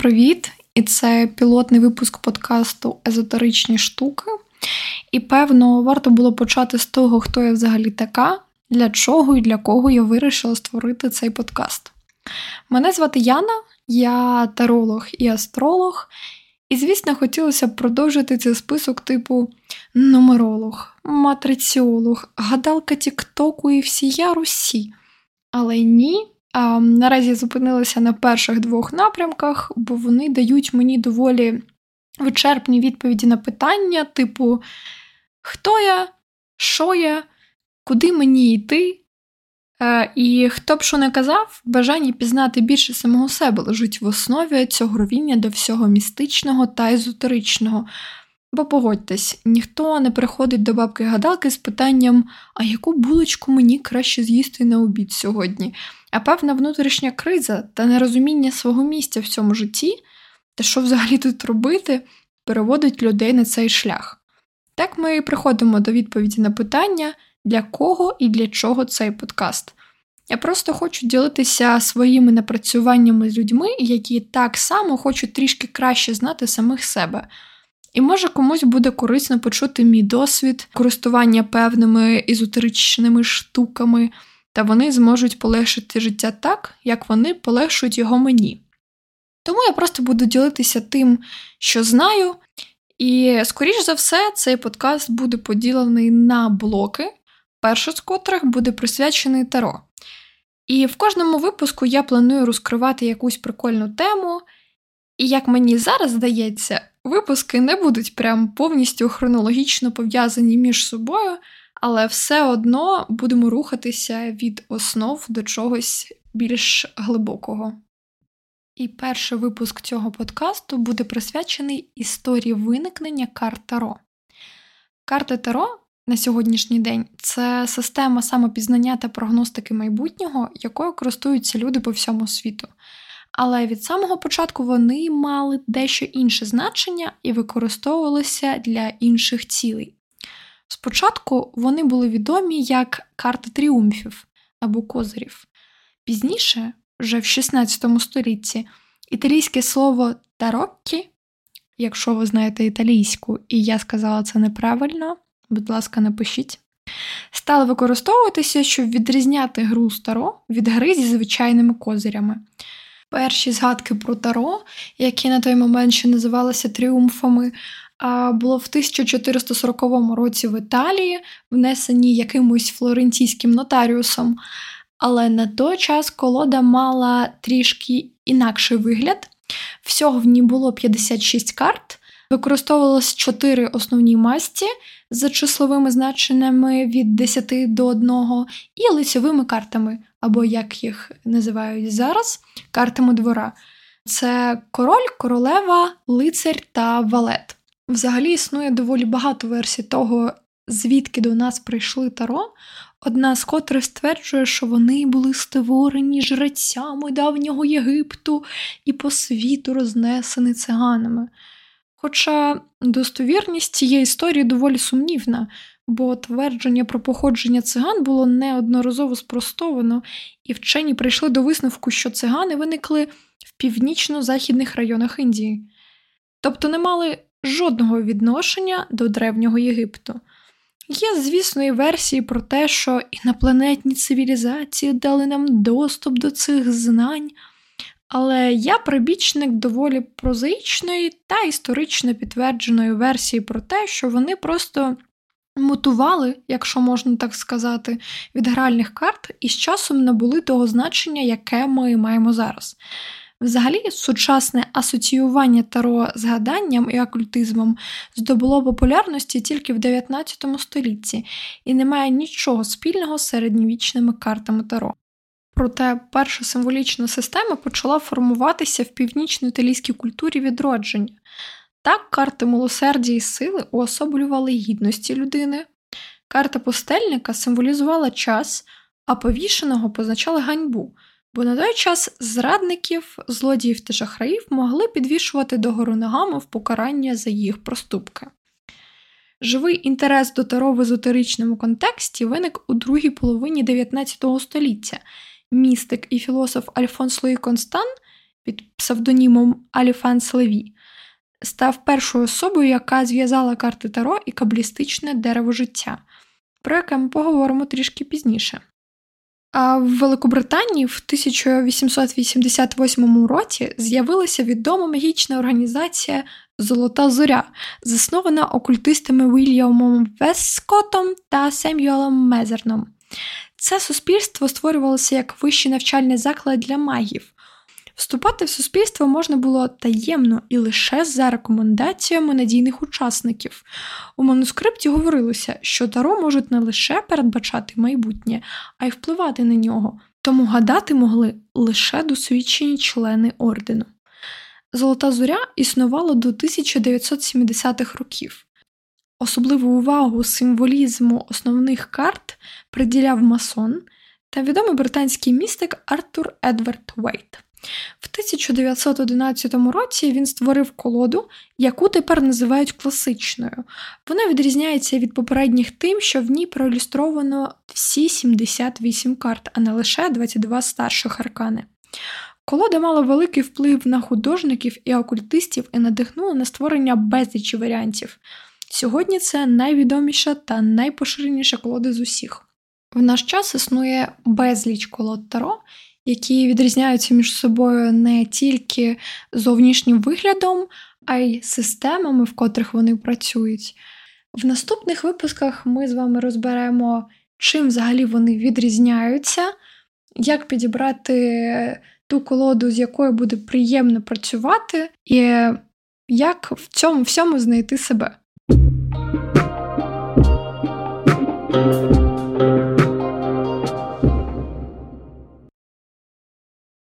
привіт! І це пілотний випуск подкасту Езотеричні штуки. І певно, варто було почати з того, хто я взагалі така, для чого і для кого я вирішила створити цей подкаст. Мене звати Яна, я таролог і астролог. І, звісно, хотілося б продовжити цей список типу нумеролог, матриціолог, гадалка Тіктоку і всія Русі. Але ні, а, Наразі зупинилася на перших двох напрямках, бо вони дають мені доволі вичерпні відповіді на питання, типу: хто я, що я, куди мені йти? Е, і хто б що не казав, бажання пізнати більше самого себе лежить в основі цього ровіння до всього містичного та езотеричного. Бо погодьтесь, ніхто не приходить до бабки гадалки з питанням, а яку булочку мені краще з'їсти на обід сьогодні, а певна внутрішня криза та нерозуміння свого місця в цьому житті, та що взагалі тут робити, переводить людей на цей шлях. Так ми і приходимо до відповіді на питання, для кого і для чого цей подкаст. Я просто хочу ділитися своїми напрацюваннями з людьми, які так само хочуть трішки краще знати самих себе. І може комусь буде корисно почути мій досвід користування певними езотеричними штуками, та вони зможуть полегшити життя так, як вони полегшують його мені. Тому я просто буду ділитися тим, що знаю, і, скоріш за все, цей подкаст буде поділений на блоки, перший з котрих буде присвячений Таро. І в кожному випуску я планую розкривати якусь прикольну тему. І як мені зараз здається, випуски не будуть прям повністю хронологічно пов'язані між собою, але все одно будемо рухатися від основ до чогось більш глибокого. І перший випуск цього подкасту буде присвячений історії виникнення карт Таро. Карти Таро на сьогоднішній день це система самопізнання та прогностики майбутнього, якою користуються люди по всьому світу. Але від самого початку вони мали дещо інше значення і використовувалися для інших цілей. Спочатку вони були відомі як карти тріумфів або козирів. Пізніше, вже в 16 столітті, італійське слово тароккі, якщо ви знаєте італійську, і я сказала це неправильно, будь ласка, напишіть, стали використовуватися, щоб відрізняти гру з таро від гри зі звичайними козирями. Перші згадки про таро, які на той момент ще називалися тріумфами, було в 1440 році в Італії, внесені якимось флорентійським нотаріусом. Але на той час колода мала трішки інакший вигляд. Всього в ній було 56 карт, використовувалось 4 основні масті з числовими значеннями від 10 до 1 і лицьовими картами, або як їх називають зараз, картами двора. Це король, королева, лицар та валет. Взагалі існує доволі багато версій того, звідки до нас прийшли таро, одна з котрих стверджує, що вони були створені жрецями давнього Єгипту і по світу рознесені циганами. Хоча достовірність цієї історії доволі сумнівна, бо твердження про походження циган було неодноразово спростовано, і вчені прийшли до висновку, що цигани виникли в північно-західних районах Індії, тобто не мали жодного відношення до древнього Єгипту. Є, звісно, і версії про те, що інопланетні цивілізації дали нам доступ до цих знань, але я прибічник доволі прозаїчної та історично підтвердженої версії про те, що вони просто мутували, якщо можна так сказати, від гральних карт і з часом набули того значення, яке ми маємо зараз. Взагалі, сучасне асоціювання таро з гаданням і окультизмом здобуло популярності тільки в 19 столітті і не має нічого спільного з середньовічними картами таро. Проте перша символічна система почала формуватися в північно-італійській культурі відродження. Так, карти милосердя і сили уособлювали гідності людини, карта пустельника символізувала час, а повішеного позначала ганьбу. Бо на той час зрадників, злодіїв та шахраїв могли підвішувати догору ногами в покарання за їх проступки. Живий інтерес до таро в езотеричному контексті виник у другій половині 19 століття. Містик і філософ Альфонс Луї Констан, під псевдонімом Аліфанс Леві, став першою особою, яка зв'язала карти Таро і каблістичне дерево життя, про яке ми поговоримо трішки пізніше. А в Великобританії в 1888 році з'явилася відома магічна організація Золота Зоря, заснована окультистами Вільямом Вескотом та Семюелом Мезерном. Це суспільство створювалося як вищий навчальний заклад для магів. Вступати в суспільство можна було таємно і лише за рекомендаціями надійних учасників. У манускрипті говорилося, що таро можуть не лише передбачати майбутнє, а й впливати на нього, тому гадати могли лише досвідчені члени ордену. Золота зоря існувала до 1970-х років. Особливу увагу символізму основних карт приділяв масон та відомий британський містик Артур Едвард Уейт. В 1911 році він створив колоду, яку тепер називають класичною. Вона відрізняється від попередніх тим, що в ній проілюстровано всі 78 карт, а не лише 22 старших аркани. Колода мала великий вплив на художників і окультистів і надихнула на створення безлічі варіантів. Сьогодні це найвідоміша та найпоширеніша колода з усіх. В наш час існує безліч колод Таро, які відрізняються між собою не тільки зовнішнім виглядом, а й системами, в котрих вони працюють. В наступних випусках ми з вами розберемо, чим взагалі вони відрізняються, як підібрати ту колоду, з якою буде приємно працювати, і як в цьому всьому знайти себе. Música